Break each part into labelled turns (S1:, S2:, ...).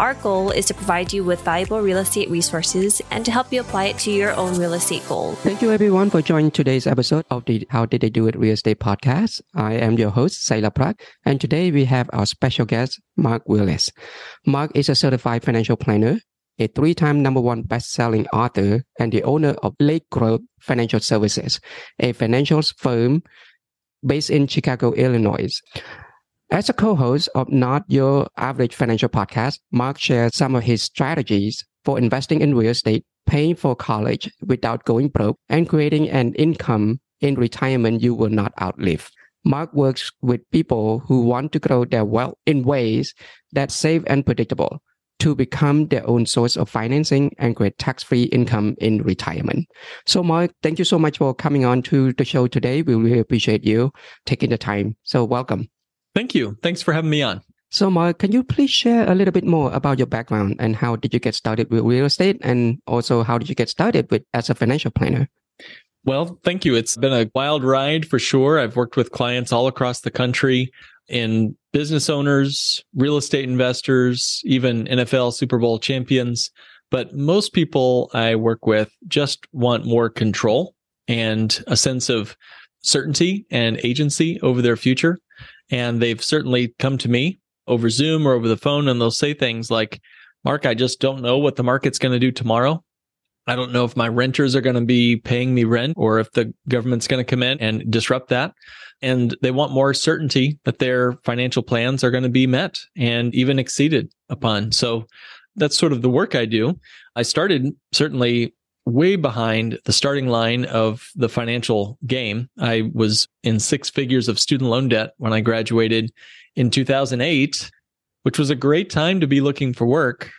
S1: Our goal is to provide you with valuable real estate resources and to help you apply it to your own real estate goal.
S2: Thank you everyone for joining today's episode of the How Did They Do It Real Estate Podcast. I am your host, Selah Prack, and today we have our special guest, Mark Willis. Mark is a certified financial planner, a three-time number one best-selling author, and the owner of Lake Growth Financial Services, a financial firm based in Chicago, Illinois. As a co-host of Not Your Average Financial Podcast, Mark shares some of his strategies for investing in real estate, paying for college without going broke, and creating an income in retirement you will not outlive. Mark works with people who want to grow their wealth in ways that safe and predictable to become their own source of financing and create tax-free income in retirement. So Mark, thank you so much for coming on to the show today. We really appreciate you taking the time. So welcome.
S3: Thank you. Thanks for having me on.
S2: So, Mark, can you please share a little bit more about your background and how did you get started with real estate, and also how did you get started with as a financial planner?
S3: Well, thank you. It's been a wild ride for sure. I've worked with clients all across the country in business owners, real estate investors, even NFL Super Bowl champions. But most people I work with just want more control and a sense of certainty and agency over their future. And they've certainly come to me over Zoom or over the phone and they'll say things like, Mark, I just don't know what the market's going to do tomorrow. I don't know if my renters are going to be paying me rent or if the government's going to come in and disrupt that. And they want more certainty that their financial plans are going to be met and even exceeded upon. So that's sort of the work I do. I started certainly way behind the starting line of the financial game. I was in six figures of student loan debt when I graduated in 2008, which was a great time to be looking for work.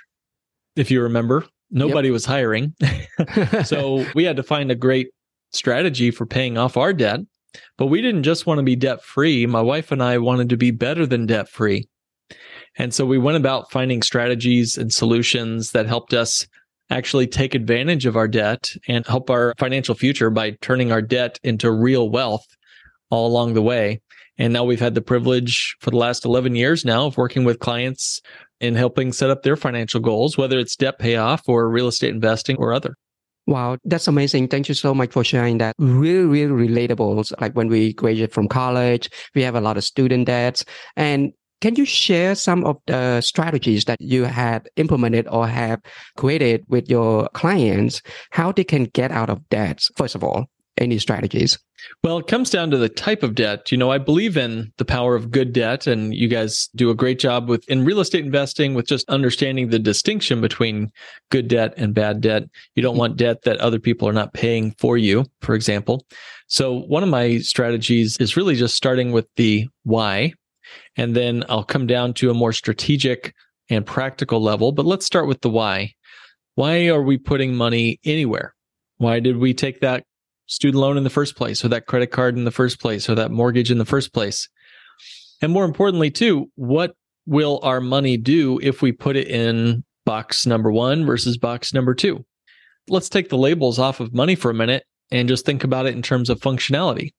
S3: If you remember, nobody yep. was hiring. so we had to find a great strategy for paying off our debt. But we didn't just want to be debt free. My wife and I wanted to be better than debt free. And so we went about finding strategies and solutions that helped us actually take advantage of our debt and help our financial future by turning our debt into real wealth all along the way. And now we've had the privilege for the last 11 years now of working with clients and helping set up their financial goals, whether it's debt payoff or real estate investing or other.
S2: Wow, that's amazing. Thank you so much for sharing that. Really, really relatable. Like when we graduate from college, we have a lot of student debts and can you share some of the strategies that you have implemented or have created with your clients, how they can get out of debt, first of all? Any strategies?
S3: Well, it comes down to the type of debt. You know, I believe in the power of good debt, and you guys do a great job with in real estate investing with just understanding the distinction between good debt and bad debt. You don't mm-hmm. want debt that other people are not paying for you, for example. So, one of my strategies is really just starting with the why. And then I'll come down to a more strategic and practical level. But let's start with the why. Why are we putting money anywhere? Why did we take that student loan in the first place or that credit card in the first place or that mortgage in the first place? And more importantly, too, what will our money do if we put it in box number one versus box number two? Let's take the labels off of money for a minute and just think about it in terms of functionality.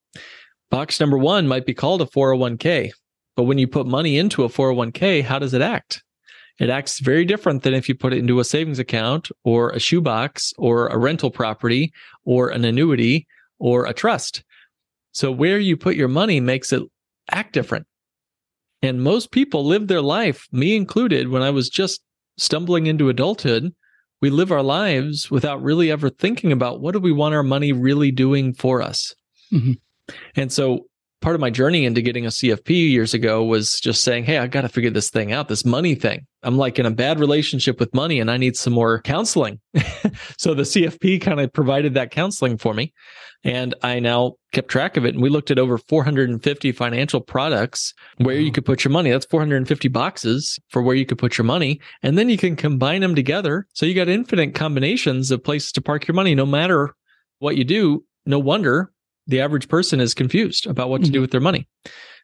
S3: Box number one might be called a 401k. But when you put money into a 401k, how does it act? It acts very different than if you put it into a savings account or a shoebox or a rental property or an annuity or a trust. So where you put your money makes it act different. And most people live their life, me included, when I was just stumbling into adulthood, we live our lives without really ever thinking about what do we want our money really doing for us. Mm-hmm. And so part of my journey into getting a CFP years ago was just saying, Hey, I got to figure this thing out, this money thing. I'm like in a bad relationship with money and I need some more counseling. so the CFP kind of provided that counseling for me. And I now kept track of it. And we looked at over 450 financial products where you could put your money. That's 450 boxes for where you could put your money. And then you can combine them together. So you got infinite combinations of places to park your money, no matter what you do. No wonder the average person is confused about what to do mm-hmm. with their money.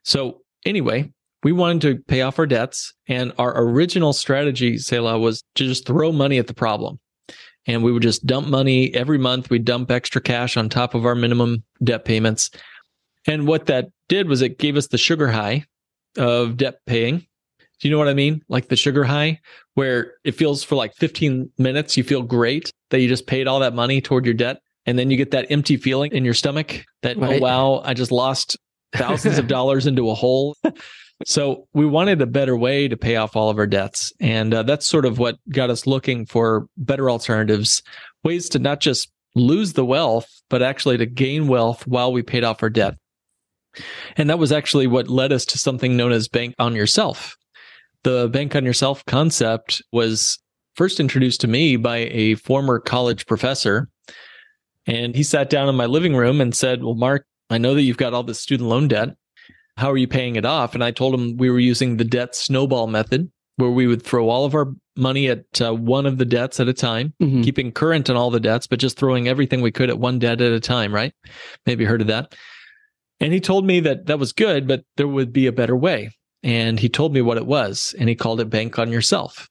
S3: So anyway, we wanted to pay off our debts. And our original strategy, Selah, was to just throw money at the problem. And we would just dump money every month. We'd dump extra cash on top of our minimum debt payments. And what that did was it gave us the sugar high of debt paying. Do you know what I mean? Like the sugar high, where it feels for like 15 minutes, you feel great that you just paid all that money toward your debt. And then you get that empty feeling in your stomach that, oh, right. oh, wow, I just lost thousands of dollars into a hole. So we wanted a better way to pay off all of our debts. And uh, that's sort of what got us looking for better alternatives, ways to not just lose the wealth, but actually to gain wealth while we paid off our debt. And that was actually what led us to something known as bank on yourself. The bank on yourself concept was first introduced to me by a former college professor. And he sat down in my living room and said, Well, Mark, I know that you've got all this student loan debt. How are you paying it off? And I told him we were using the debt snowball method, where we would throw all of our money at uh, one of the debts at a time, mm-hmm. keeping current on all the debts, but just throwing everything we could at one debt at a time, right? Maybe heard of that. And he told me that that was good, but there would be a better way. And he told me what it was, and he called it Bank on Yourself.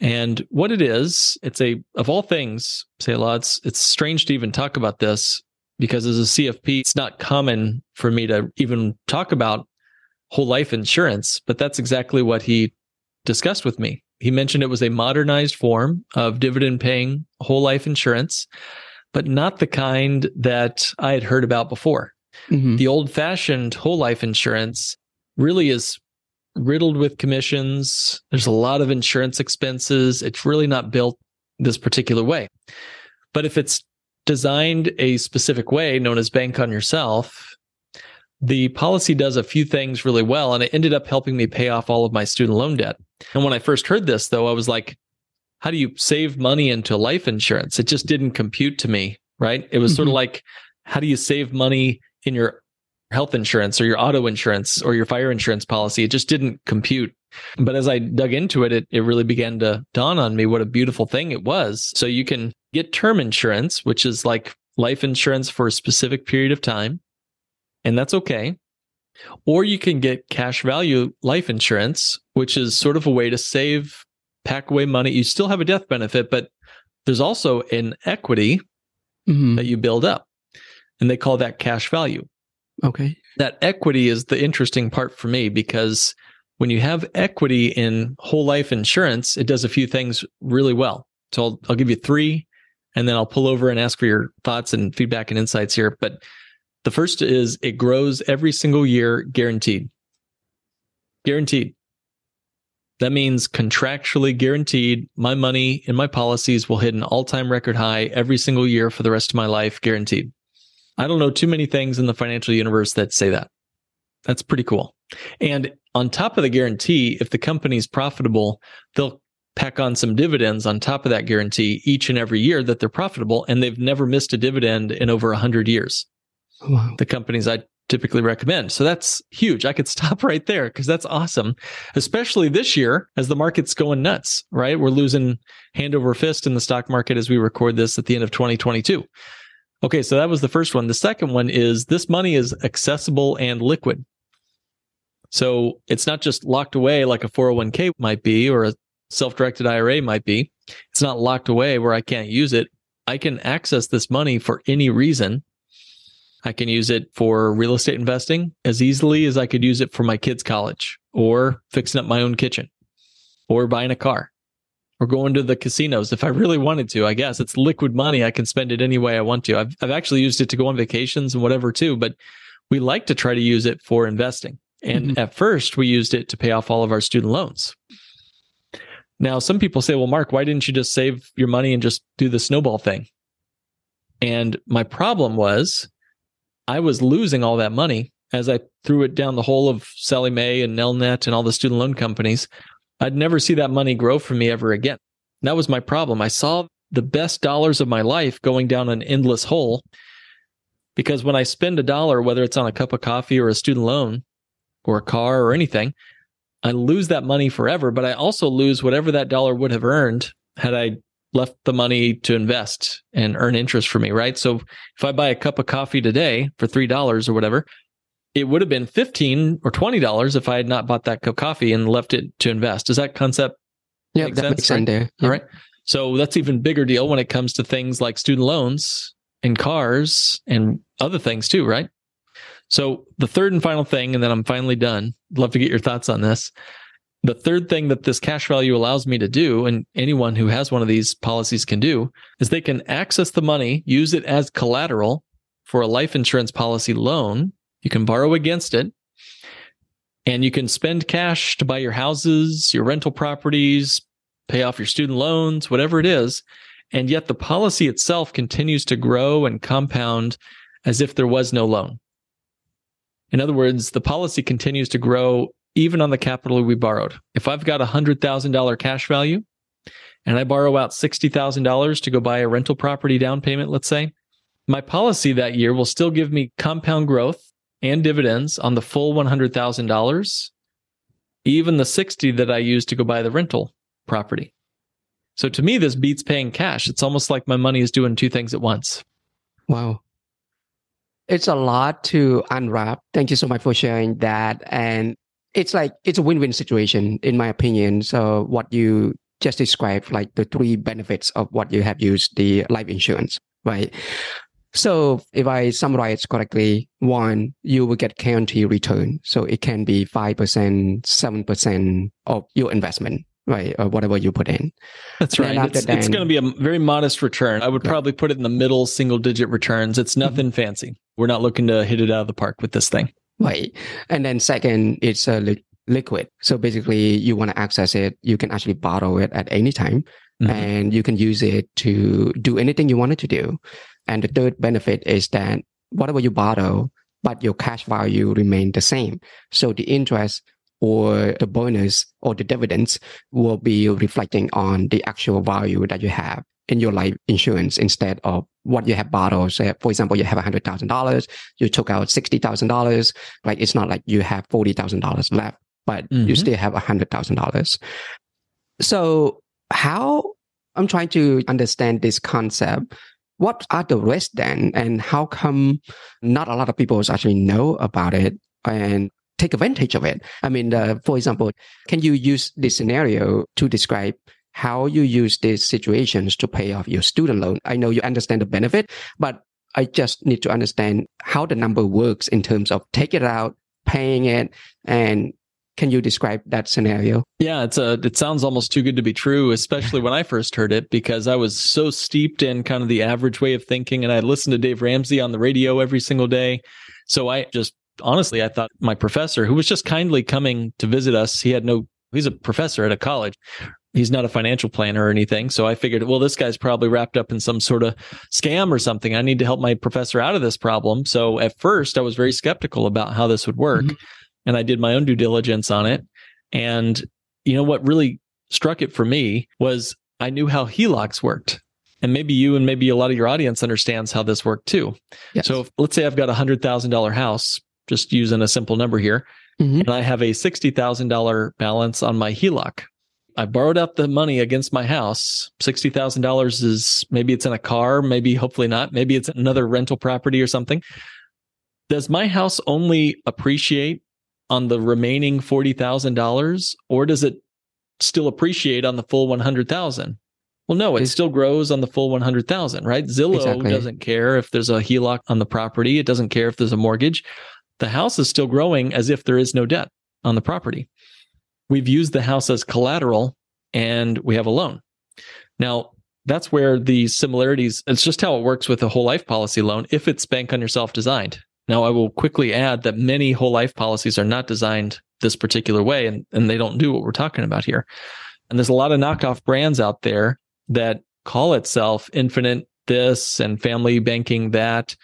S3: And what it is, it's a, of all things, Selah, it's, it's strange to even talk about this because as a CFP, it's not common for me to even talk about whole life insurance, but that's exactly what he discussed with me. He mentioned it was a modernized form of dividend paying whole life insurance, but not the kind that I had heard about before. Mm-hmm. The old fashioned whole life insurance really is riddled with commissions. There's a lot of insurance expenses. It's really not built this particular way. But if it's designed a specific way, known as bank on yourself, the policy does a few things really well. And it ended up helping me pay off all of my student loan debt. And when I first heard this, though, I was like, how do you save money into life insurance? It just didn't compute to me, right? It was mm-hmm. sort of mm-hmm. like, how do you save money in your health insurance or your auto insurance or your fire insurance policy. It just didn't compute. But as I dug into it, it, it really began to dawn on me what a beautiful thing it was. So you can get term insurance, which is like life insurance for a specific period of time. And that's okay. Or you can get cash value life insurance, which is sort of a way to save, pack away money. You still have a death benefit, but there's also an equity mm-hmm. that you build up and they call that cash value.
S2: Okay.
S3: That equity is the interesting part for me because when you have equity in whole life insurance, it does a few things really well. So I'll, I'll give you three and then I'll pull over and ask for your thoughts and feedback and insights here. But the first is it grows every single year guaranteed. Guaranteed. That means contractually guaranteed my money in my policies will hit an all time record high every single year for the rest of my life, guaranteed. I don't know too many things in the financial universe that say that. That's pretty cool. And on top of the guarantee, if the company's profitable, they'll pack on some dividends on top of that guarantee each and every year that they're profitable and they've never missed a dividend in over 100 years. Wow. The companies I typically recommend. So that's huge. I could stop right there because that's awesome, especially this year as the market's going nuts, right? We're losing hand over fist in the stock market as we record this at the end of 2022. Okay, so that was the first one. The second one is this money is accessible and liquid. So it's not just locked away like a 401k might be or a self directed IRA might be. It's not locked away where I can't use it. I can access this money for any reason. I can use it for real estate investing as easily as I could use it for my kids' college or fixing up my own kitchen or buying a car or going to the casinos if I really wanted to. I guess it's liquid money. I can spend it any way I want to. I've, I've actually used it to go on vacations and whatever too, but we like to try to use it for investing. And mm-hmm. at first, we used it to pay off all of our student loans. Now, some people say, well, Mark, why didn't you just save your money and just do the snowball thing? And my problem was I was losing all that money as I threw it down the hole of Sallie Mae and Nelnet and all the student loan companies. I'd never see that money grow for me ever again. That was my problem. I saw the best dollars of my life going down an endless hole because when I spend a dollar, whether it's on a cup of coffee or a student loan or a car or anything, I lose that money forever, but I also lose whatever that dollar would have earned had I left the money to invest and earn interest for me, right? So if I buy a cup of coffee today for $3 or whatever, it would have been 15 or $20 if I had not bought that cup of coffee and left it to invest. Does that concept
S2: Yeah,
S3: make
S2: that
S3: sense?
S2: makes sense there.
S3: All right. So that's even bigger deal when it comes to things like student loans and cars and other things too, right? So the third and final thing, and then I'm finally done. Love to get your thoughts on this. The third thing that this cash value allows me to do, and anyone who has one of these policies can do, is they can access the money, use it as collateral for a life insurance policy loan. You can borrow against it, and you can spend cash to buy your houses, your rental properties, pay off your student loans, whatever it is. And yet the policy itself continues to grow and compound as if there was no loan. In other words, the policy continues to grow even on the capital we borrowed. If I've got a $100,000 cash value and I borrow out $60,000 to go buy a rental property down payment, let's say, my policy that year will still give me compound growth and dividends on the full $100,000, even the 60 that I used to go buy the rental property. So to me, this beats paying cash. It's almost like my money is doing two things at once.
S2: Wow. It's a lot to unwrap. Thank you so much for sharing that. And it's like, it's a win win situation, in my opinion. So, what you just described, like the three benefits of what you have used the life insurance, right? So, if I summarize correctly, one, you will get guarantee return. So, it can be 5%, 7% of your investment, right? Or whatever you put in.
S3: That's
S2: And
S3: right. It's, it's going to be a very modest return. I would
S2: Yeah.
S3: probably put it in the middle single digit returns. It's nothing fancy. We're not looking to hit it out of the park with this thing.
S2: Right. And then second, it's a li- liquid. So basically you want to access it. You can actually borrow it at any time
S3: Mhm.
S2: and you can use it to do anything you wanted to do. And the third benefit is that whatever you borrow, but your cash value remain the same. So the interest or the bonus or the dividends will be reflecting on the actual value that you have in your life insurance instead of what you have borrowed. So for example, you have $100,000, you took out $60,000. Like it's not like you have $40,000 left, but you
S3: Mhm.
S2: still have $100,000. So how I'm trying to understand this concept. What are the risks then? And how come not a lot of people actually know about it and take advantage of it? I mean, uh, for example, can you use this scenario to describe how you use these situations to pay off your student loan? I know you understand the benefit, but I just need to understand how the number works in terms of take it out, paying it, and can you describe that scenario?
S3: Yeah, it's a it sounds almost too good to be true, especially when I first heard it because I was so steeped in kind of the average way of thinking and I listened to Dave Ramsey on the radio every single day. So I just honestly I thought my professor who was just kindly coming to visit us, he had no he's a professor at a college. He's not a financial planner or anything. So I figured, well, this guy's probably wrapped up in some sort of scam or something. I need to help my professor out of this problem. So at first I was very skeptical about how this would work.
S2: Mhm.
S3: And I did my own due diligence on it. And you know what really struck it for me was I knew how HELOCs worked. And maybe you and maybe a lot of your audience understands how this worked too.
S2: Yes.
S3: So if, let's say I've got a hundred thousand dollar house, just using a simple number here,
S2: Mhm.
S3: and I have a sixty thousand dollar balance on my HELOC. I borrowed out the money against my house. Sixty thousand dollars is maybe it's in a car, maybe hopefully not. Maybe it's another rental property or something. Does my house only appreciate on the remaining forty thousand dollars, or does it still appreciate on the full one hundred thousand? Well, no, it still grows on the full one hundred thousand, right? Zillow
S2: Exactly.
S3: doesn't care if there's a HELOC on the property. It doesn't care if there's a mortgage. The house is still growing as if there is no debt on the property. We've used the house as collateral and we have a loan. Now, that's where the similarities, it's just how it works with a whole life policy loan if it's bank on yourself designed. Now, I will quickly add that many whole life policies are not designed this particular way and, and they don't do what we're talking about here. And there's a lot of knockoff brands out there that call itself infinite this and family banking that.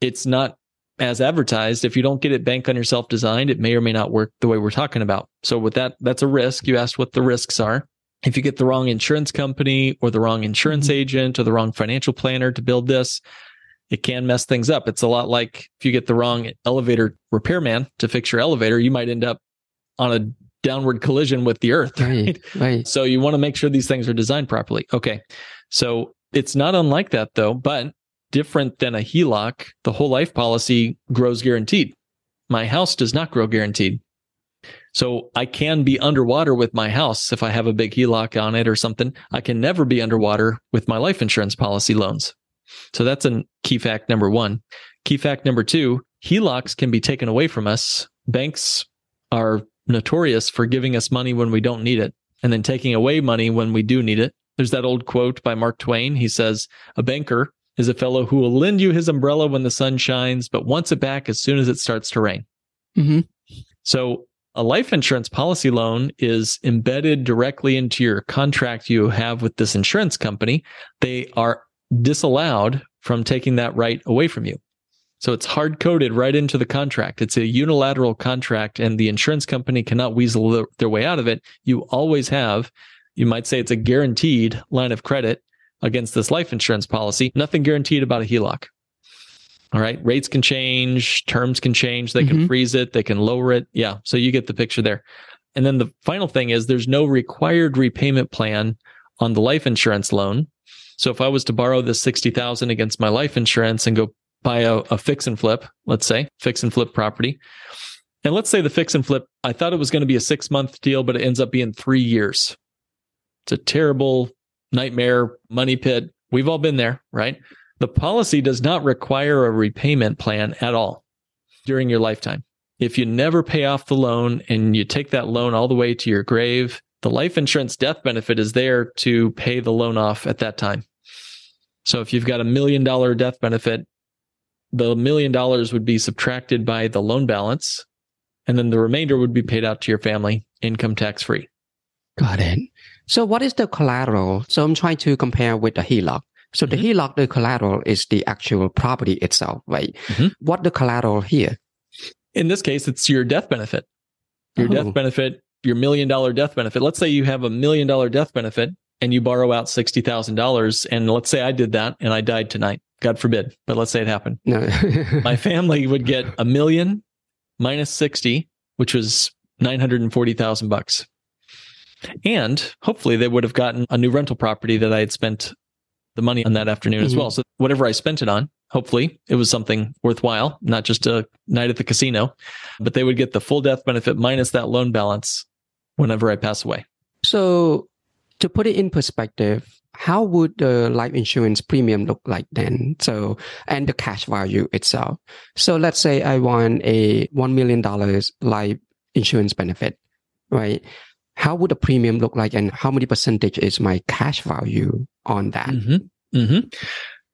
S3: It's not as advertised. If you don't get it bank on yourself designed, it may or may not work the way we're talking about. So with that, that's a risk. You asked what the risks are. If you get the wrong insurance company or the wrong insurance
S2: Mhm.
S3: agent or the wrong financial planner to build this, it can mess things up. It's a lot like if you get the wrong elevator repairman to fix your elevator, you might end up on a downward collision with the earth.
S2: Right, right.
S3: So you want to make sure these things are designed properly. Okay. So it's not unlike that though, but different than a HELOC, the whole life policy grows guaranteed. My house does not grow guaranteed. So I can be underwater with my house if I have a big HELOC on it or something. I can never be underwater with my life insurance policy loans. So that's a key fact number one. Key fact number two HELOCs can be taken away from us. Banks are notorious for giving us money when we don't need it and then taking away money when we do need it. There's that old quote by Mark Twain. He says, A banker is a fellow who will lend you his umbrella when the sun shines, but wants it back as soon as it starts to rain.
S2: Mm-hmm.
S3: So a life insurance policy loan is embedded directly into your contract you have with this insurance company. They are disallowed from taking that right away from you. So it's hard coded right into the contract. It's a unilateral contract and the insurance company cannot weasel their way out of it. You always have, you might say it's a guaranteed line of credit against this life insurance policy. Nothing guaranteed about a HELOC. All right. Rates can change, terms can change. They can
S2: Mhm.
S3: freeze it, they can lower it. Yeah. So you get the picture there. And then the final thing is there's no required repayment plan on the life insurance loan. So if I was to borrow this 60,000 against my life insurance and go buy a, a fix and flip, let's say fix and flip property. And let's say the fix and flip, I thought it was going to be a six month deal, but it ends up being three years. It's a terrible nightmare money pit. We've all been there, right? The policy does not require a repayment plan at all during your lifetime. If you never pay off the loan and you take that loan all the way to your grave, the life insurance death benefit is there to pay the loan off at that time. So if you've got a million dollar death benefit, the million dollars would be subtracted by the loan balance, and then the remainder would be paid out to your family income tax free.
S2: Got it. So what is the collateral? So I'm trying to compare with the HELOC. So the
S3: Mhm.
S2: HELOC, the collateral is the actual property itself, right?
S3: Mhm.
S2: What the collateral here?
S3: In this case, it's your death benefit. Your
S2: Oh.
S3: death benefit, your million dollar death benefit. Let's say you have a million dollar death benefit and you borrow out $60,000. And let's say I did that and I died tonight. God forbid, but let's say it happened.
S2: No.
S3: My family would get a million minus 60, which was 940,000 bucks. And hopefully they would have gotten a new rental property that I had spent the money on that afternoon as
S2: Mhm.
S3: well. So whatever I spent it on, hopefully it was something worthwhile, not just a night at the casino, but they would get the full death benefit minus that loan balance whenever I pass away.
S2: So to put it in perspective, how would the life insurance premium look like then? So, and the cash value itself. So let's say I want a $1 million life insurance benefit, right? How would the premium look like and how many percentage is my cash value on that?
S3: hmm hmm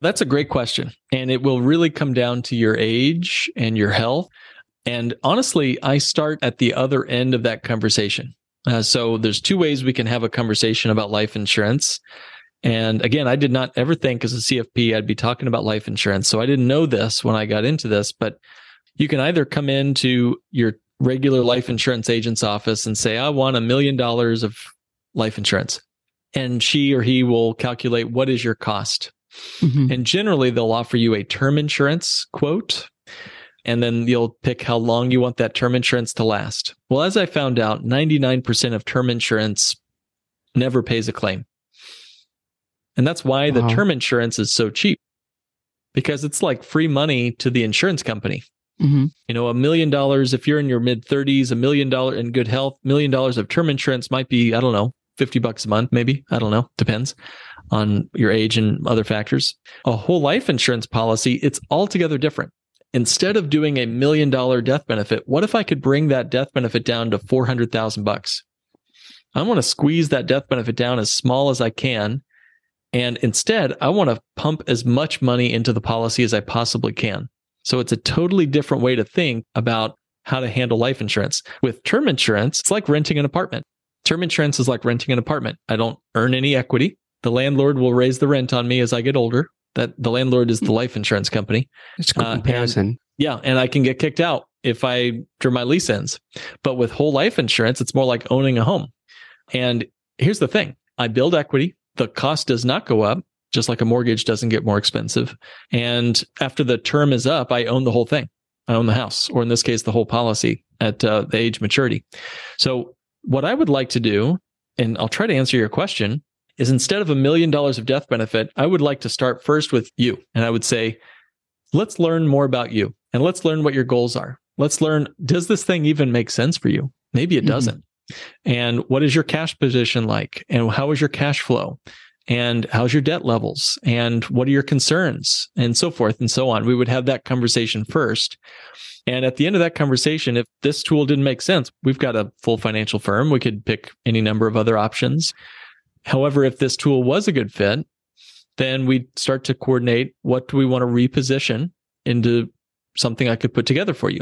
S3: That's a great question. And it will really come down to your age and your health. And honestly, I start at the other end of that conversation. Uh, so there's two ways we can have a conversation about life insurance. And again, I did not ever think as a CFP I'd be talking about life insurance. So I didn't know this when I got into this, but you can either come into your regular life insurance agent's office and say, I want a million dollars of life insurance. And she or he will calculate what is your cost.
S2: Mhm.
S3: And generally, they'll offer you a term insurance quote. And then you'll pick how long you want that term insurance to last. Well, as I found out, 99% of term insurance never pays a claim. And that's why the term insurance is so cheap because it's like free money to the insurance company.
S2: Mhm.
S3: You know, a million dollars, if you're in your mid 30s, a million dollar in good health, million dollars of term insurance might be, I don't know, 50 bucks a month, maybe. I don't know. Depends on your age and other factors. A whole life insurance policy, it's altogether different. Instead of doing a million dollar death benefit, what if I could bring that death benefit down to 400,000 bucks? I want to squeeze that death benefit down as small as I can. And instead, I want to pump as much money into the policy as I possibly can. So it's a totally different way to think about how to handle life insurance. With term insurance, it's like renting an apartment. Term insurance is like renting an apartment. I don't earn any equity. The landlord will raise the rent on me as I get older. That the landlord is the life insurance company.
S2: It's a good
S3: Uh, and-
S2: comparison.
S3: Yeah, and I can get kicked out if I after my lease ends. But with whole life insurance, it's more like owning a home. And here's the thing: I build equity. The cost does not go up, just like a mortgage doesn't get more expensive. And after the term is up, I own the whole thing. I own the house, or in this case, the whole policy at uh, the age maturity. So, what I would like to do, and I'll try to answer your question, is instead of a million dollars of death benefit, I would like to start first with you. And I would say, let's learn more about you and let's learn what your goals are. let's learn does this thing even make sense for you? Maybe it doesn't. Mm-hmm. And what is your cash position like? And how is your cash flow? And how's your debt levels? And what are your concerns? And so forth and so on. We would have that conversation first. And at the end of that conversation, if this tool didn't make sense, we've got a full financial firm. We could pick any number of other options. However, if this tool was a good fit, then we start to coordinate what do we want to reposition into something I could put together for you.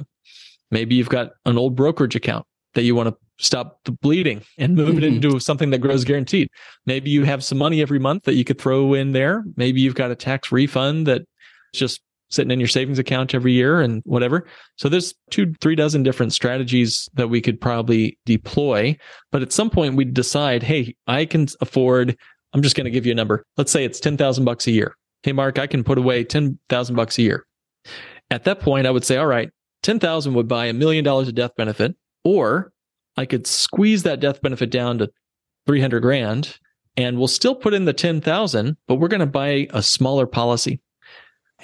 S3: Maybe you've got an old brokerage account that you want to stop the bleeding and move mm-hmm. it into something that grows guaranteed. Maybe you have some money every month that you could throw in there. Maybe you've got a tax refund that just sitting in your savings account every year and whatever. So there's two, three dozen different strategies that we could probably deploy. But at some point we'd decide, Hey, I can afford, I'm just going to give you a number. Let's say it's 10,000 bucks a year. Hey, Mark, I can put away 10,000 bucks a year. At that point, I would say, all right, 10,000 would buy a million dollars of death benefit, or I could squeeze that death benefit down to 300 grand and we'll still put in the 10,000, but we're going to buy a smaller policy.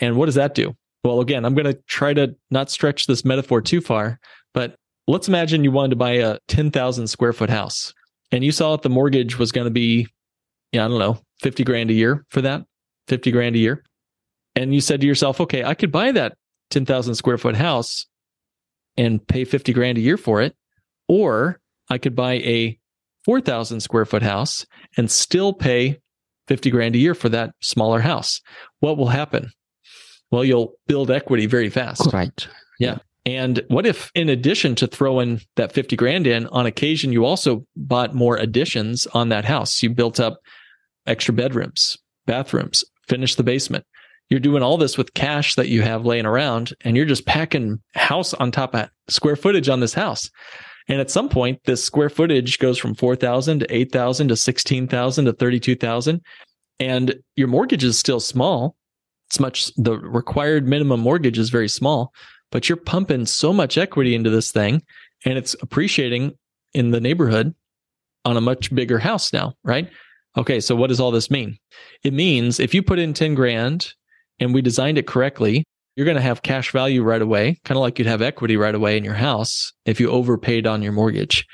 S3: And what does that do? Well, again, I'm going to try to not stretch this metaphor too far, but let's imagine you wanted to buy a 10,000 square foot house and you saw that the mortgage was going to be, yeah, I don't know, 50 grand a year for that, 50 grand a year. And you said to yourself, okay, I could buy that 10,000 square foot house and pay 50 grand a year for it. Or I could buy a 4,000 square foot house and still pay 50 grand a year for that smaller house. What will happen? Well, you'll build equity very fast.
S2: Right.
S3: Yeah. And what if, in addition to throwing that 50 grand in, on occasion, you also bought more additions on that house? You built up extra bedrooms, bathrooms, finished the basement. You're doing all this with cash that you have laying around, and you're just packing house on top of square footage on this house. And at some point, this square footage goes from 4,000 to 8,000 to 16,000 to 32,000. And your mortgage is still small. It's much, the required minimum mortgage is very small, but you're pumping so much equity into this thing and it's appreciating in the neighborhood on a much bigger house now, right? Okay. So what does all this mean? It means if you put in 10 grand and we designed it correctly, you're going to have cash value right away, kind of like you'd have equity right away in your house if you overpaid on your mortgage.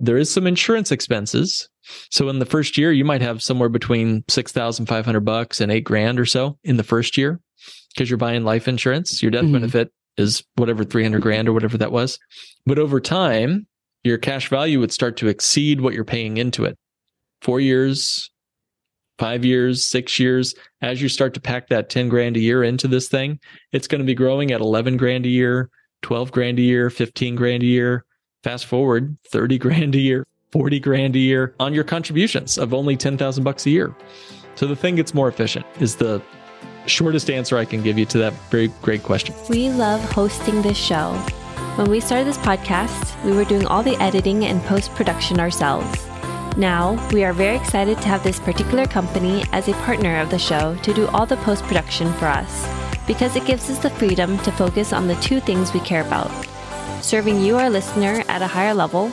S3: There is some insurance expenses. So in the first year, you might have somewhere between 6,500 bucks and eight grand or so in the first year because you're buying life insurance. Your death mm-hmm. benefit is whatever 300 grand or whatever that was. But over time, your cash value would start to exceed what you're paying into it. Four years, five years, six years, as you start to pack that 10 grand a year into this thing, it's going to be growing at 11 grand a year, 12 grand a year, 15 grand a year. Fast forward 30 grand a year, 40 grand a year on your contributions of only 10,000 bucks a year. So the thing gets more efficient is the shortest answer I can give you to that very great question.
S1: We love hosting this show. When we started this podcast, we were doing all the editing and post production ourselves. Now, we are very excited to have this particular company as a partner of the show to do all the post production for us because it gives us the freedom to focus on the two things we care about serving you, our listener, at a higher level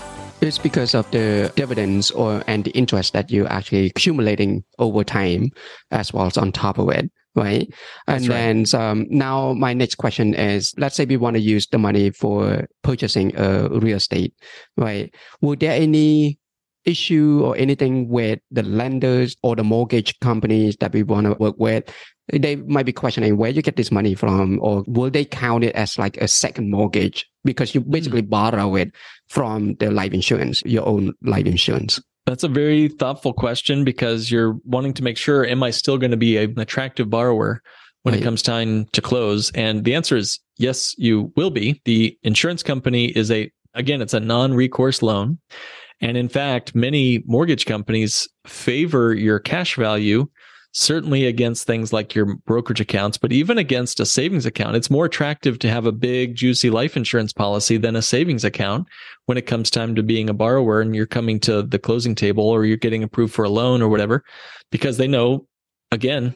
S2: It's because of the dividends or and the interest that you're actually accumulating over time as well as on top of it right? And then um, now my next question is, let's say we want to use the money for purchasing a real estate, right? Would there any issue or anything with the lenders or the mortgage companies that we want to work with, they might be questioning where you get this money from, or will they count it as like a second mortgage because you basically mm. borrow it from the life insurance, your own life insurance?
S3: That's a very thoughtful question because you're wanting to make sure, am I still going to be an attractive borrower when right. it comes time to close? And the answer is yes, you will be. The insurance company is a, again, it's a non recourse loan. And in fact, many mortgage companies favor your cash value certainly against things like your brokerage accounts, but even against a savings account. It's more attractive to have a big, juicy life insurance policy than a savings account when it comes time to being a borrower and you're coming to the closing table or you're getting approved for a loan or whatever, because they know, again,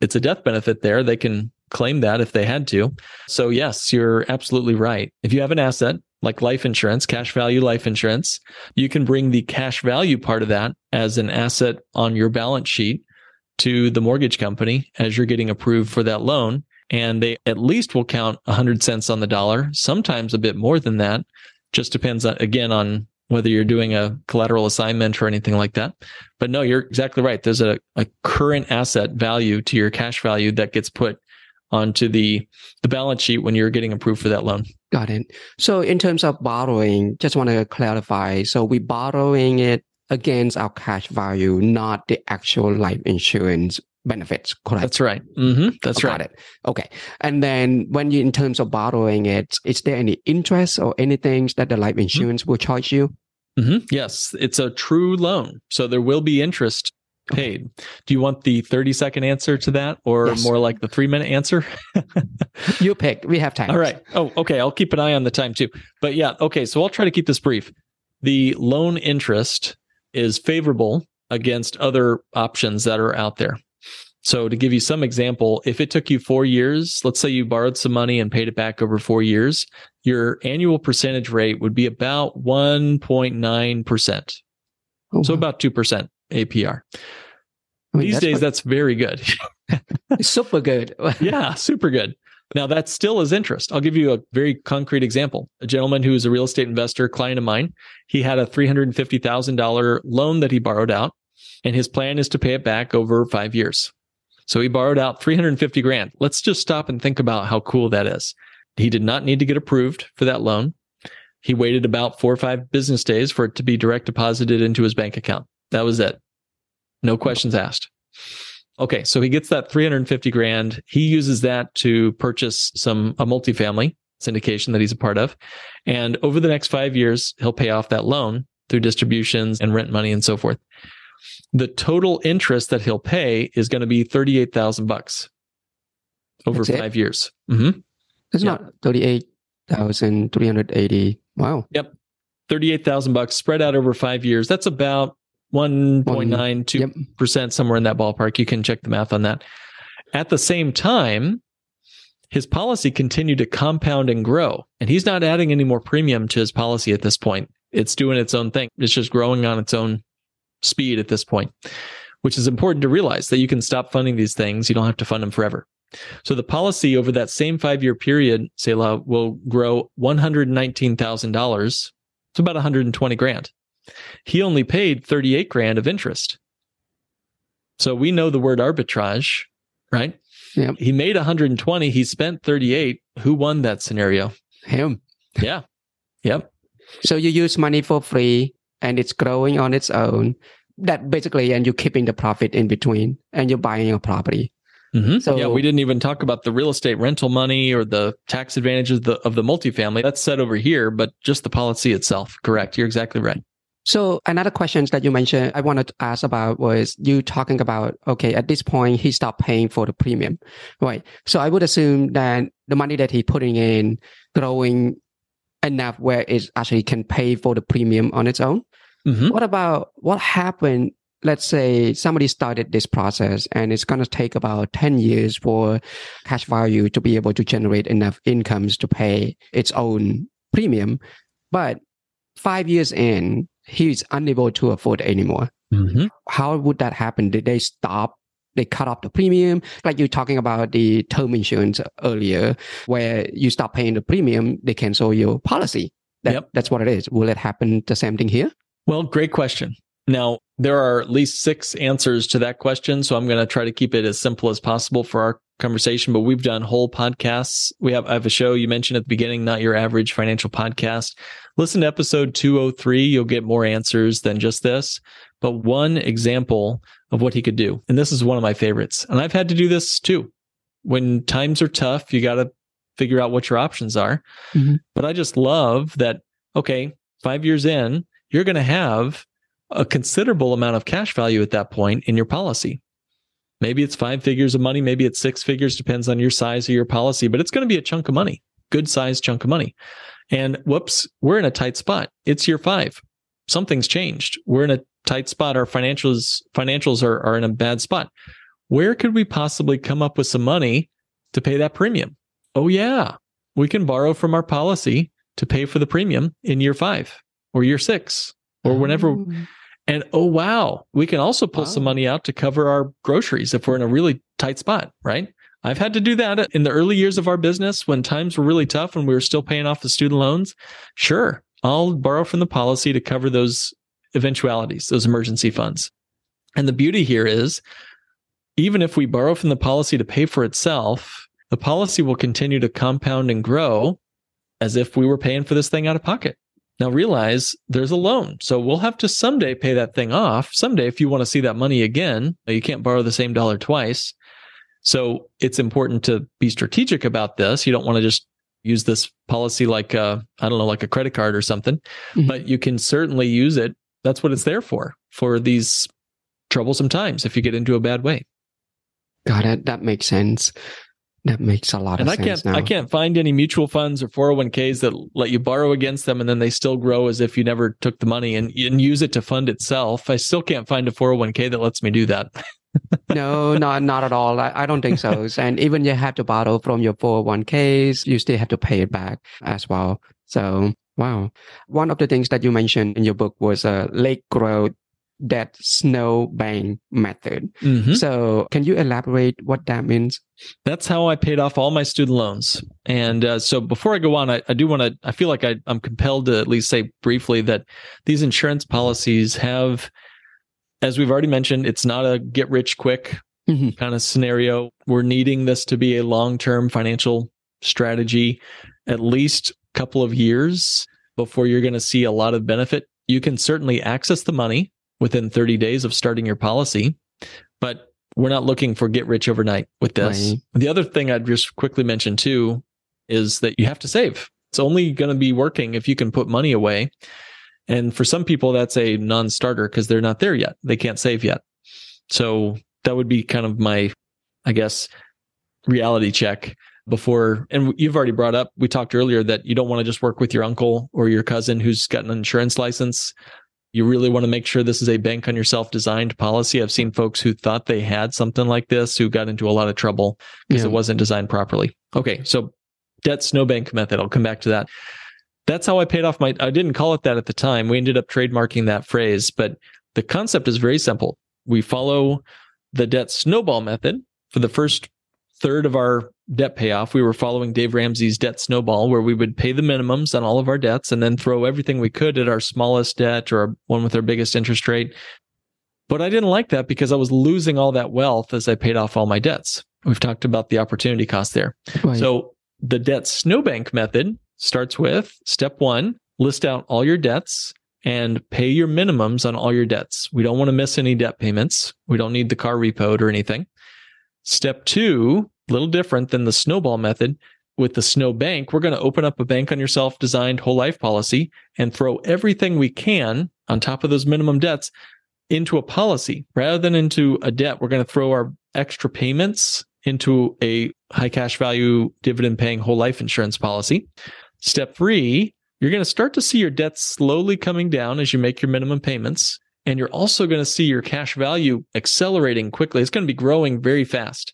S3: it's a death benefit there. They can claim that if they had to. So, yes, you're absolutely right. If you have an asset, like life insurance, cash value life insurance, you can bring the cash value part of that as an asset on your balance sheet to the mortgage company as you're getting approved for that loan. And they at least will count 100 cents on the dollar, sometimes a bit more than that. Just depends, on, again, on whether you're doing a collateral assignment or anything like that. But no, you're exactly right. There's a, a current asset value to your cash value that gets put onto the the balance sheet when you're getting approved for that loan.
S2: Got it. So in terms of borrowing, just want to clarify. So we borrowing it against our cash value, not the actual life insurance benefits, correct?
S3: That's right. Mm-hmm. That's
S2: oh,
S3: right.
S2: It. Okay. And then when you, in terms of borrowing it, is there any interest or anything that the life mm-hmm. insurance mm-hmm. will charge you?
S3: Mm-hmm. Yes, it's a true loan. So there will be interest paid. Do you want the 30 second answer to that or yes. more like the three minute answer?
S2: you pick. We have time.
S3: All right. Oh, okay. I'll keep an eye on the time too. But yeah, okay. So I'll try to keep this brief. The loan interest is favorable against other options that are out there. So to give you some example, if it took you four years, let's say you borrowed some money and paid it back over four years, your annual percentage rate would be about 1.9%. Oh, so about 2%. APR. I mean, These days, what... that's very good.
S2: super good.
S3: yeah, super good. Now, that still is interest. I'll give you a very concrete example. A gentleman who is a real estate investor, client of mine, he had a $350,000 loan that he borrowed out, and his plan is to pay it back over five years. So he borrowed out 350 grand. Let's just stop and think about how cool that is. He did not need to get approved for that loan. He waited about four or five business days for it to be direct deposited into his bank account. That was it. No questions asked. Okay, so he gets that 350 grand. He uses that to purchase some a multifamily syndication that he's a part of. And over the next 5 years, he'll pay off that loan through distributions and rent money and so forth. The total interest that he'll pay is going to be 38,000 bucks over That's 5 it? years.
S2: Mm-hmm. It's not 38,380. Wow.
S3: Yep. 38,000 bucks spread out over 5 years. That's about 1.92% yep. somewhere in that ballpark. You can check the math on that. At the same time, his policy continued to compound and grow, and he's not adding any more premium to his policy at this point. It's doing its own thing. It's just growing on its own speed at this point, which is important to realize that you can stop funding these things. You don't have to fund them forever. So the policy over that same five year period, Selah, will grow $119,000. It's about 120 grand. He only paid 38 grand of interest. So we know the word arbitrage, right?
S2: Yep.
S3: He made 120, he spent 38. Who won that scenario?
S2: Him.
S3: Yeah. Yep.
S2: So you use money for free and it's growing on its own. That basically, and you're keeping the profit in between and you're buying a property.
S3: Mm-hmm. So yeah, we didn't even talk about the real estate rental money or the tax advantages of the, of the multifamily. That's set over here, but just the policy itself. Correct. You're exactly right.
S2: So another question that you mentioned, I wanted to ask about was you talking about, okay, at this point, he stopped paying for the premium, right? So I would assume that the money that he putting in growing enough where it actually can pay for the premium on its own. Mm-hmm. What about what happened? Let's say somebody started this process and it's going to take about 10 years for cash value to be able to generate enough incomes to pay its own premium. But five years in, he's unable to afford anymore. Mm-hmm. How would that happen? Did they stop? They cut off the premium, like you're talking about the term insurance earlier, where you stop paying the premium, they cancel your policy. That, yep. That's what it is. Will it happen the same thing here?
S3: Well, great question. Now, there are at least six answers to that question. So I'm going to try to keep it as simple as possible for our conversation, but we've done whole podcasts. We have, I have a show you mentioned at the beginning, not your average financial podcast. Listen to episode 203. You'll get more answers than just this, but one example of what he could do. And this is one of my favorites. And I've had to do this too. When times are tough, you got to figure out what your options are. Mm-hmm. But I just love that. Okay. Five years in, you're going to have a considerable amount of cash value at that point in your policy. Maybe it's five figures of money. Maybe it's six figures, depends on your size of your policy, but it's going to be a chunk of money, good sized chunk of money. And whoops, we're in a tight spot. It's year five. Something's changed. We're in a tight spot. Our financials, financials are, are in a bad spot. Where could we possibly come up with some money to pay that premium? Oh, yeah, we can borrow from our policy to pay for the premium in year five or year six or whenever. Oh. And oh, wow, we can also pull wow. some money out to cover our groceries if we're in a really tight spot, right? I've had to do that in the early years of our business when times were really tough and we were still paying off the student loans. Sure, I'll borrow from the policy to cover those eventualities, those emergency funds. And the beauty here is even if we borrow from the policy to pay for itself, the policy will continue to compound and grow as if we were paying for this thing out of pocket. Now realize there's a loan. So we'll have to someday pay that thing off. Someday, if you want to see that money again, you can't borrow the same dollar twice. So it's important to be strategic about this. You don't want to just use this policy like a, I don't know, like a credit card or something, mm-hmm. but you can certainly use it. That's what it's there for, for these troublesome times if you get into a bad way.
S2: Got it. That makes sense. That makes a lot
S3: and
S2: of
S3: I
S2: sense.
S3: can't now. I can't find any mutual funds or 401ks that let you borrow against them and then they still grow as if you never took the money and, and use it to fund itself. I still can't find a 401k that lets me do that.
S2: no, not not at all. I, I don't think so. and even you have to borrow from your 401ks, you still have to pay it back as well. So wow. One of the things that you mentioned in your book was a late growth that snowbank method. Mm-hmm. So, can you elaborate what that means?
S3: That's how I paid off all my student loans. And uh, so, before I go on, I, I do want to, I feel like I, I'm compelled to at least say briefly that these insurance policies have, as we've already mentioned, it's not a get rich quick mm-hmm. kind of scenario. We're needing this to be a long term financial strategy, at least a couple of years before you're going to see a lot of benefit. You can certainly access the money within 30 days of starting your policy. But we're not looking for get rich overnight with this. Right. The other thing I'd just quickly mention too is that you have to save. It's only going to be working if you can put money away. And for some people, that's a non starter because they're not there yet. They can't save yet. So that would be kind of my, I guess, reality check before. And you've already brought up, we talked earlier that you don't want to just work with your uncle or your cousin who's got an insurance license you really want to make sure this is a bank on yourself designed policy. I've seen folks who thought they had something like this who got into a lot of trouble because yeah. it wasn't designed properly. Okay, so debt snowbank method. I'll come back to that. That's how I paid off my I didn't call it that at the time. We ended up trademarking that phrase, but the concept is very simple. We follow the debt snowball method for the first third of our debt payoff, we were following Dave Ramsey's debt snowball, where we would pay the minimums on all of our debts and then throw everything we could at our smallest debt or one with our biggest interest rate. But I didn't like that because I was losing all that wealth as I paid off all my debts. We've talked about the opportunity cost there. Right. So the debt snowbank method starts with step one, list out all your debts and pay your minimums on all your debts. We don't want to miss any debt payments. We don't need the car repoed or anything. Step two, a little different than the snowball method. With the snow bank, we're going to open up a bank on yourself designed whole life policy and throw everything we can on top of those minimum debts into a policy rather than into a debt. We're going to throw our extra payments into a high cash value dividend paying whole life insurance policy. Step three, you're going to start to see your debt slowly coming down as you make your minimum payments. And you're also going to see your cash value accelerating quickly. It's going to be growing very fast.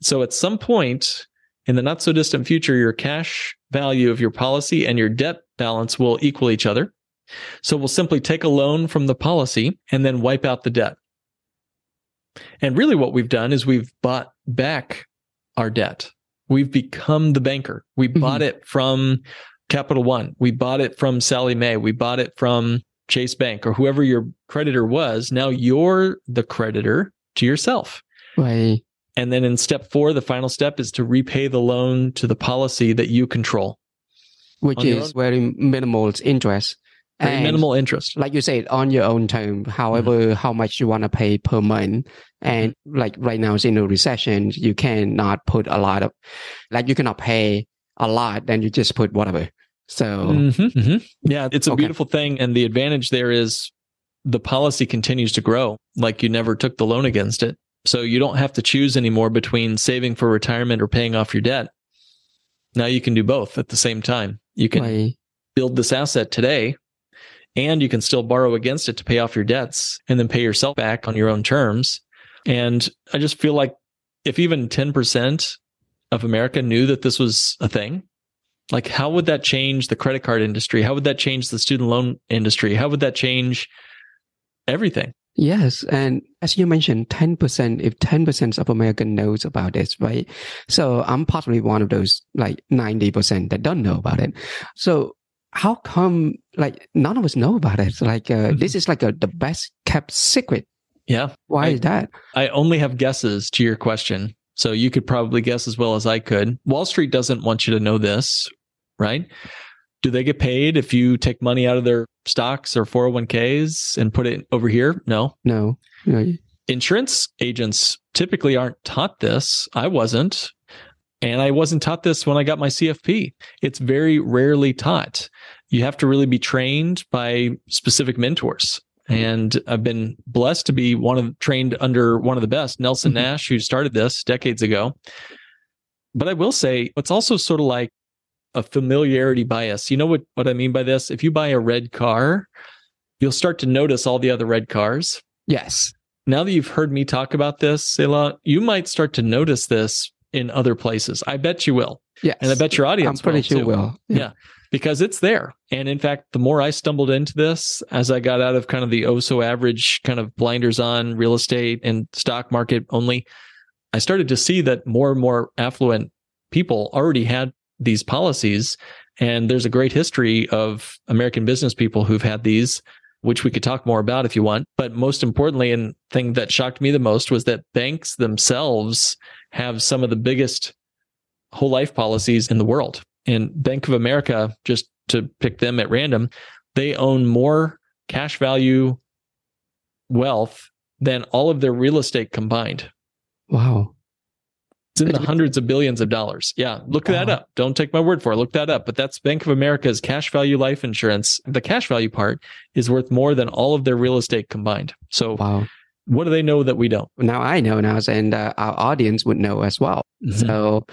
S3: So at some point in the not so distant future, your cash value of your policy and your debt balance will equal each other. So we'll simply take a loan from the policy and then wipe out the debt. And really what we've done is we've bought back our debt. We've become the banker. We mm-hmm. bought it from Capital One. We bought it from Sallie Mae. We bought it from Chase Bank or whoever your creditor was. Now you're the creditor to yourself.
S2: Right.
S3: And then in step four, the final step is to repay the loan to the policy that you control.
S2: Which is very minimal interest.
S3: Very and minimal interest.
S2: Like you said, on your own term, however, mm-hmm. how much you want to pay per month. And like right now it's in a recession, you cannot put a lot of, like you cannot pay a lot, then you just put whatever. So, mm-hmm,
S3: mm-hmm. yeah, it's a okay. beautiful thing. And the advantage there is the policy continues to grow like you never took the loan against it. So you don't have to choose anymore between saving for retirement or paying off your debt. Now you can do both at the same time. You can
S2: Right.
S3: build this asset today and you can still borrow against it to pay off your debts and then pay yourself back on your own terms. And I just feel like if even 10% of America knew that this was a thing, like how would that change the credit card industry? How would that change the student loan industry? How would that change everything?
S2: Yes, and as you mentioned, ten percent. If ten percent of America knows about this, right? So I'm possibly one of those like ninety percent that don't know about it. So how come like none of us know about it? Like uh, this is like a the best kept secret.
S3: Yeah.
S2: Why
S3: I-
S2: is that?
S3: I only have guesses to your question. So you could probably guess as well as I could. Wall Street doesn't want you to know this, right? Do they get paid if you take money out of their stocks or 401ks and put it over here? No.
S2: No, no.
S3: Insurance agents typically aren't taught this. I wasn't. And I wasn't taught this when I got my CFP. It's very rarely taught. You have to really be trained by specific mentors. And I've been blessed to be one of trained under one of the best, Nelson
S2: Mhm.
S3: Nash, who started this decades ago. But I will say it's also sort of like a familiarity bias. You know what, what I mean by this? If you buy a red car, you'll start to notice all the other red cars
S2: Yes.
S3: now that you've heard me talk about this, Selah, you might start to notice this in other places. I bet you will.
S2: Yes.
S3: And I bet your audience I'm
S2: pretty
S3: will
S2: sure will.
S3: Yeah. because it's there. And in fact, the more I stumbled into this as I got out of kind of the oh so average kind of blinders on real estate and stock market only, I started to see that more and more affluent people already had these policies. And there's a great history of American business people who've had these which we could talk more about if you want. But most importantly, and thing that shocked me the most was that banks themselves have some of the biggest whole life policies in the world. And Bank of America, just to pick them at random, they own more cash value wealth than all of their real estate combined.
S2: Wow.
S3: It's in the hundreds of billions of dollars. Yeah, look that up. Don't take my word for it. Look that up. But that's Bank of America's cash value life insurance. The cash value part is worth more than all of their real estate combined. So,
S2: Wow.
S3: what do they know that we don't?
S2: Now I know now, and uh, our audience would know as well.
S3: Mm-hmm.
S2: So,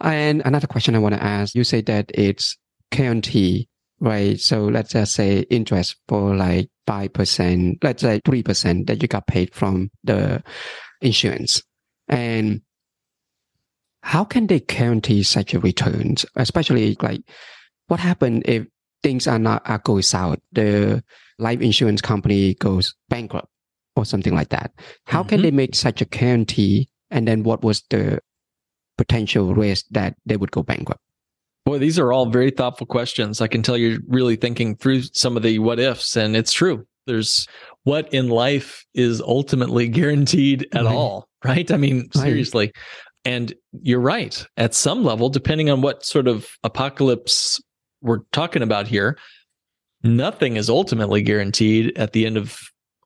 S2: and another question I want to ask, you say that it's guarantee, right? So let's just say interest for like 5%, let's say 3% that you got paid from the insurance. And how can they guarantee such a returns, especially like what happened if things are not are going south? The life insurance company goes bankrupt or something like that. How can
S3: Mhm.
S2: they make such a guarantee? And then what was the potential risk that they would go bankrupt?
S3: Boy, these are all very thoughtful questions. I can tell you're really thinking through some of the what ifs, and it's true. There's what in life is ultimately guaranteed at
S2: Right.
S3: all, right? I mean, seriously. And you're right. At some level, depending on what sort of apocalypse we're talking about here, nothing is ultimately guaranteed at the end of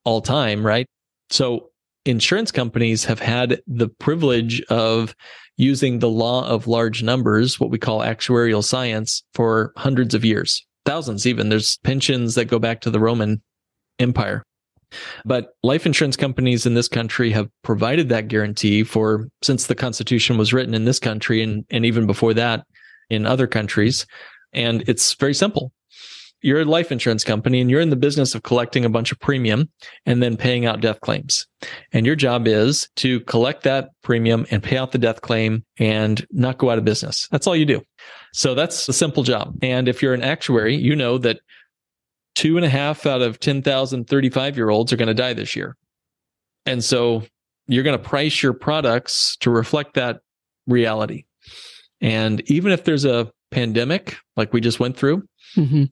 S3: all time, right? So insurance companies have had the privilege of using the law of large numbers, what we call actuarial science, for hundreds of years, thousands even. There's pensions that go back to the Roman Empire. But life insurance companies in this country have provided that guarantee for since the Constitution was written in this country and, and even before that in other countries. And it's very simple. You're a life insurance company and you're in the business of collecting a bunch of premium and then paying out death claims. And your job is to collect that premium and pay out the death claim and not go out of business. That's all you do. So that's a simple job. And if you're an actuary, you know that two and a half out of 10,000 35 year olds are going to die this year. And so you're going to price your products to reflect that reality. And even if there's a pandemic like we just went through,
S2: Mm-hmm.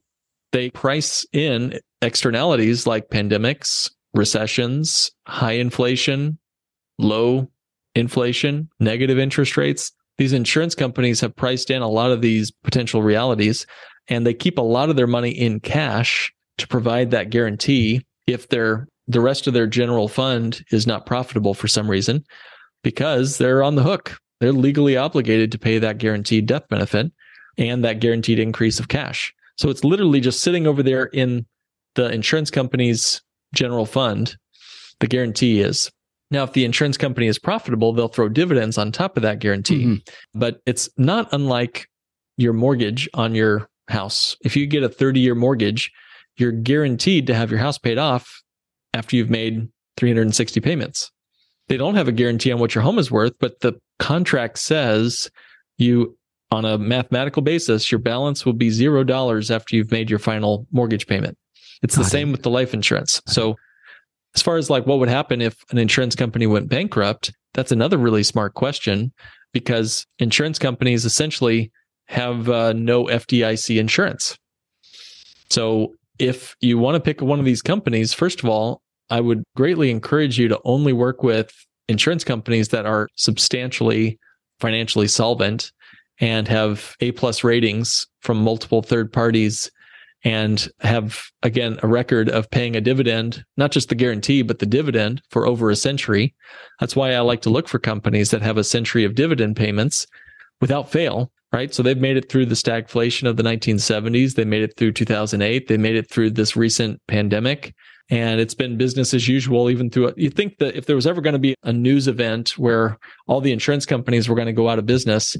S3: they price in externalities like pandemics, recessions, high inflation, low inflation, negative interest rates. These insurance companies have priced in a lot of these potential realities and they keep a lot of their money in cash to provide that guarantee if their the rest of their general fund is not profitable for some reason because they're on the hook. They're legally obligated to pay that guaranteed death benefit and that guaranteed increase of cash. So it's literally just sitting over there in the insurance company's general fund. The guarantee is. Now, if the insurance company is profitable, they'll throw dividends on top of that guarantee. Mm-hmm. But it's not unlike your mortgage on your house. If you get a 30 year mortgage, you're guaranteed to have your house paid off after you've made 360 payments. They don't have a guarantee on what your home is worth, but the contract says you, on a mathematical basis, your balance will be zero dollars after you've made your final mortgage payment. It's the same with the life insurance. So, as far as like what would happen if an insurance company went bankrupt, that's another really smart question because insurance companies essentially have uh, no FDIC insurance. So if you want to pick one of these companies, first of all, I would greatly encourage you to only work with insurance companies that are substantially financially solvent and have A plus ratings from multiple third parties and have again a record of paying a dividend, not just the guarantee, but the dividend for over a century. That's why I like to look for companies that have a century of dividend payments without fail right? So they've made it through the stagflation of the 1970s. They made it through 2008. They made it through this recent pandemic. And it's been business as usual, even through it. You think that if there was ever going to be a news event where all the insurance companies were going to go out of business,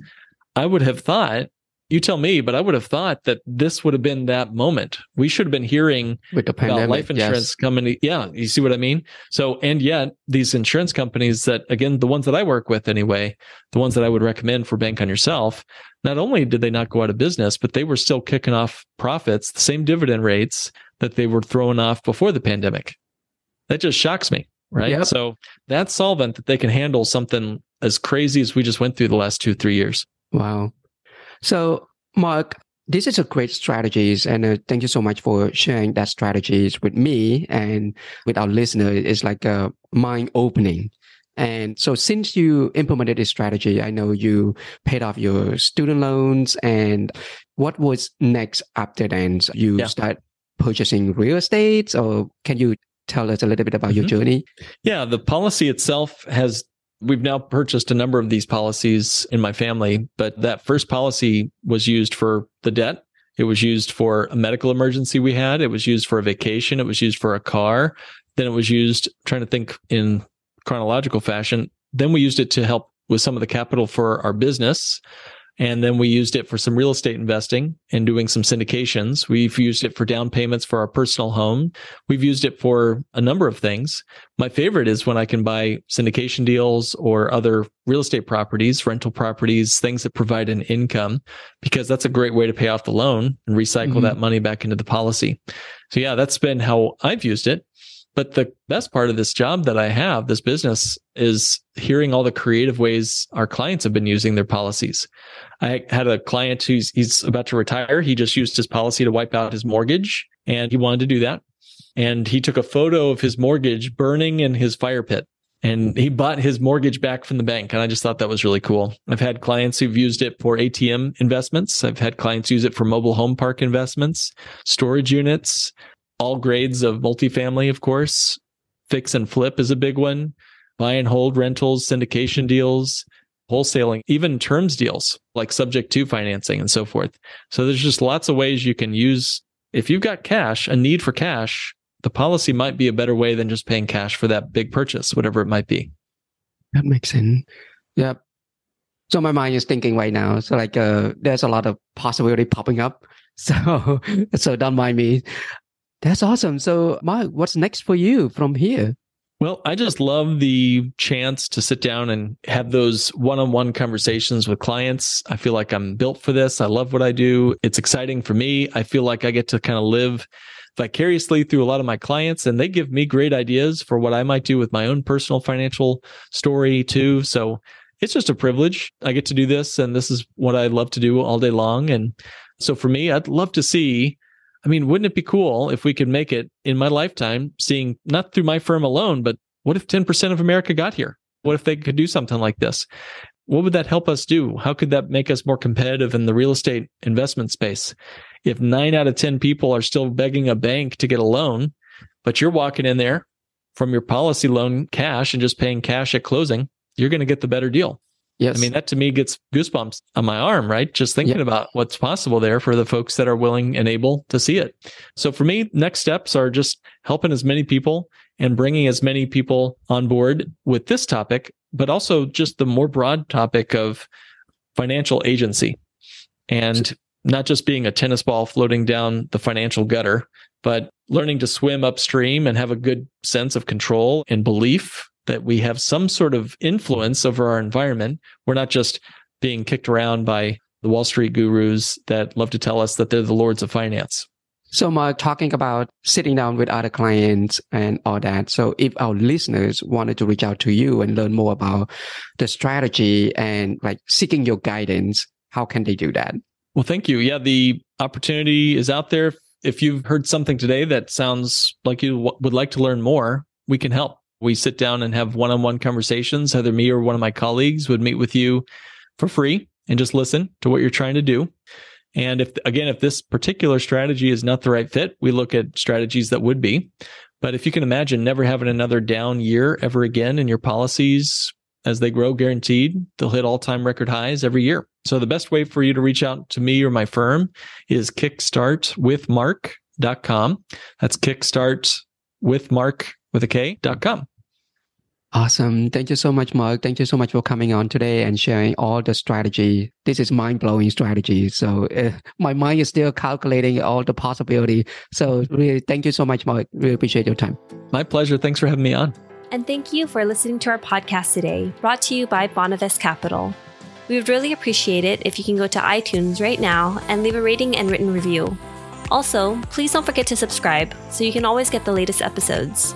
S3: I would have thought you tell me, but I would have thought that this would have been that moment. We should have been hearing
S2: pandemic,
S3: about life insurance
S2: yes.
S3: coming. Yeah, you see what I mean? So, and yet these insurance companies that, again, the ones that I work with anyway, the ones that I would recommend for Bank on Yourself, not only did they not go out of business, but they were still kicking off profits, the same dividend rates that they were throwing off before the pandemic. That just shocks me, right?
S2: Yep.
S3: So that's solvent that they can handle something as crazy as we just went through the last two, three years.
S2: Wow. So, Mark, this is a great strategies, and uh, thank you so much for sharing that strategies with me and with our listener. It's like a mind opening. And so, since you implemented this strategy, I know you paid off your student loans. And what was next after then? You
S3: Yeah.
S2: start purchasing real estate, or can you tell us a little bit about your
S3: Mhm.
S2: journey?
S3: Yeah, the policy itself has we've now purchased a number of these policies in my family, but that first policy was used for the debt. It was used for a medical emergency we had. It was used for a vacation. It was used for a car. Then it was used, trying to think in chronological fashion. Then we used it to help with some of the capital for our business. And then we used it for some real estate investing and doing some syndications. We've used it for down payments for our personal home. We've used it for a number of things. My favorite is when I can buy syndication deals or other real estate properties, rental properties, things that provide an income, because that's a great way to pay off the loan and recycle
S2: Mhm.
S3: that money back into the policy. So, yeah, that's been how I've used it. But the best part of this job that I have, this business, is hearing all the creative ways our clients have been using their policies. I had a client who's he's about to retire. He just used his policy to wipe out his mortgage and he wanted to do that. And he took a photo of his mortgage burning in his fire pit. And he bought his mortgage back from the bank. And I just thought that was really cool. I've had clients who've used it for ATM investments. I've had clients use it for mobile home park investments, storage units, all grades of multifamily, of course. Fix and flip is a big one. Buy and hold rentals, syndication deals, wholesaling, even terms deals like subject to financing and so forth. So there's just lots of ways you can use. If you've got cash, a need for cash, the policy might be a better way than just paying cash for that big purchase, whatever it might be.
S2: That makes sense. Yeah. So my mind is thinking right now. So like, uh, there's a lot of possibility popping up. So, so don't mind me. That's awesome. So Mark, what's next for you from here?
S3: Well, I just love the chance to sit down and have those one on one conversations with clients. I feel like I'm built for this. I love what I do. It's exciting for me. I feel like I get to kind of live vicariously through a lot of my clients and they give me great ideas for what I might do with my own personal financial story too. So it's just a privilege. I get to do this and this is what I love to do all day long. And so for me, I'd love to see I mean, wouldn't it be cool if we could make it in my lifetime, seeing not through my firm alone, but what if 10% of America got here? What if they could do something like this? What would that help us do? How could that make us more competitive in the real estate investment space? If nine out of 10 people are still begging a bank to get a loan, but you're walking in there from your policy loan cash and just paying cash at closing, you're going to get the better deal.
S2: Yes.
S3: I mean, that to me gets goosebumps on my arm, right? Just thinking
S2: Yeah.
S3: about what's possible there for the folks that are willing and able to see it. So for me, next steps are just helping as many people and bringing as many people on board with this topic, but also just the more broad topic of financial agency and not just being a tennis ball floating down the financial gutter, but learning to swim upstream and have a good sense of control and belief that we have some sort of influence over our environment. We're not just being kicked around by the Wall Street gurus that love to tell us that they're the lords of finance.
S2: So, Mark, talking about sitting down with other clients and all that. So, if our listeners wanted to reach out to you and learn more about the strategy and like seeking your guidance, how can they do that?
S3: Well, thank you. Yeah, the opportunity is out there. If you've heard something today that sounds like you w- would like to learn more, we can help. We sit down and have one on one conversations. Either me or one of my colleagues would meet with you for free and just listen to what you're trying to do. And if, again, if this particular strategy is not the right fit, we look at strategies that would be. But if you can imagine never having another down year ever again in your policies as they grow guaranteed, they'll hit all time record highs every year. So the best way for you to reach out to me or my firm is kickstartwithmark.com. That's kickstart with Mark with a K.com.
S2: Awesome. Thank you so much, Mark. Thank you so much for coming on today and sharing all the strategy. This is mind blowing strategy. So uh, my mind is still calculating all the possibility. So really, thank you so much, Mark. Really appreciate your time.
S3: My pleasure. Thanks for having me on.
S1: And thank you for listening to our podcast today, brought to you by Bonavest Capital. We would really appreciate it if you can go to iTunes right now and leave a rating and written review. Also, please don't forget to subscribe so you can always get the latest episodes.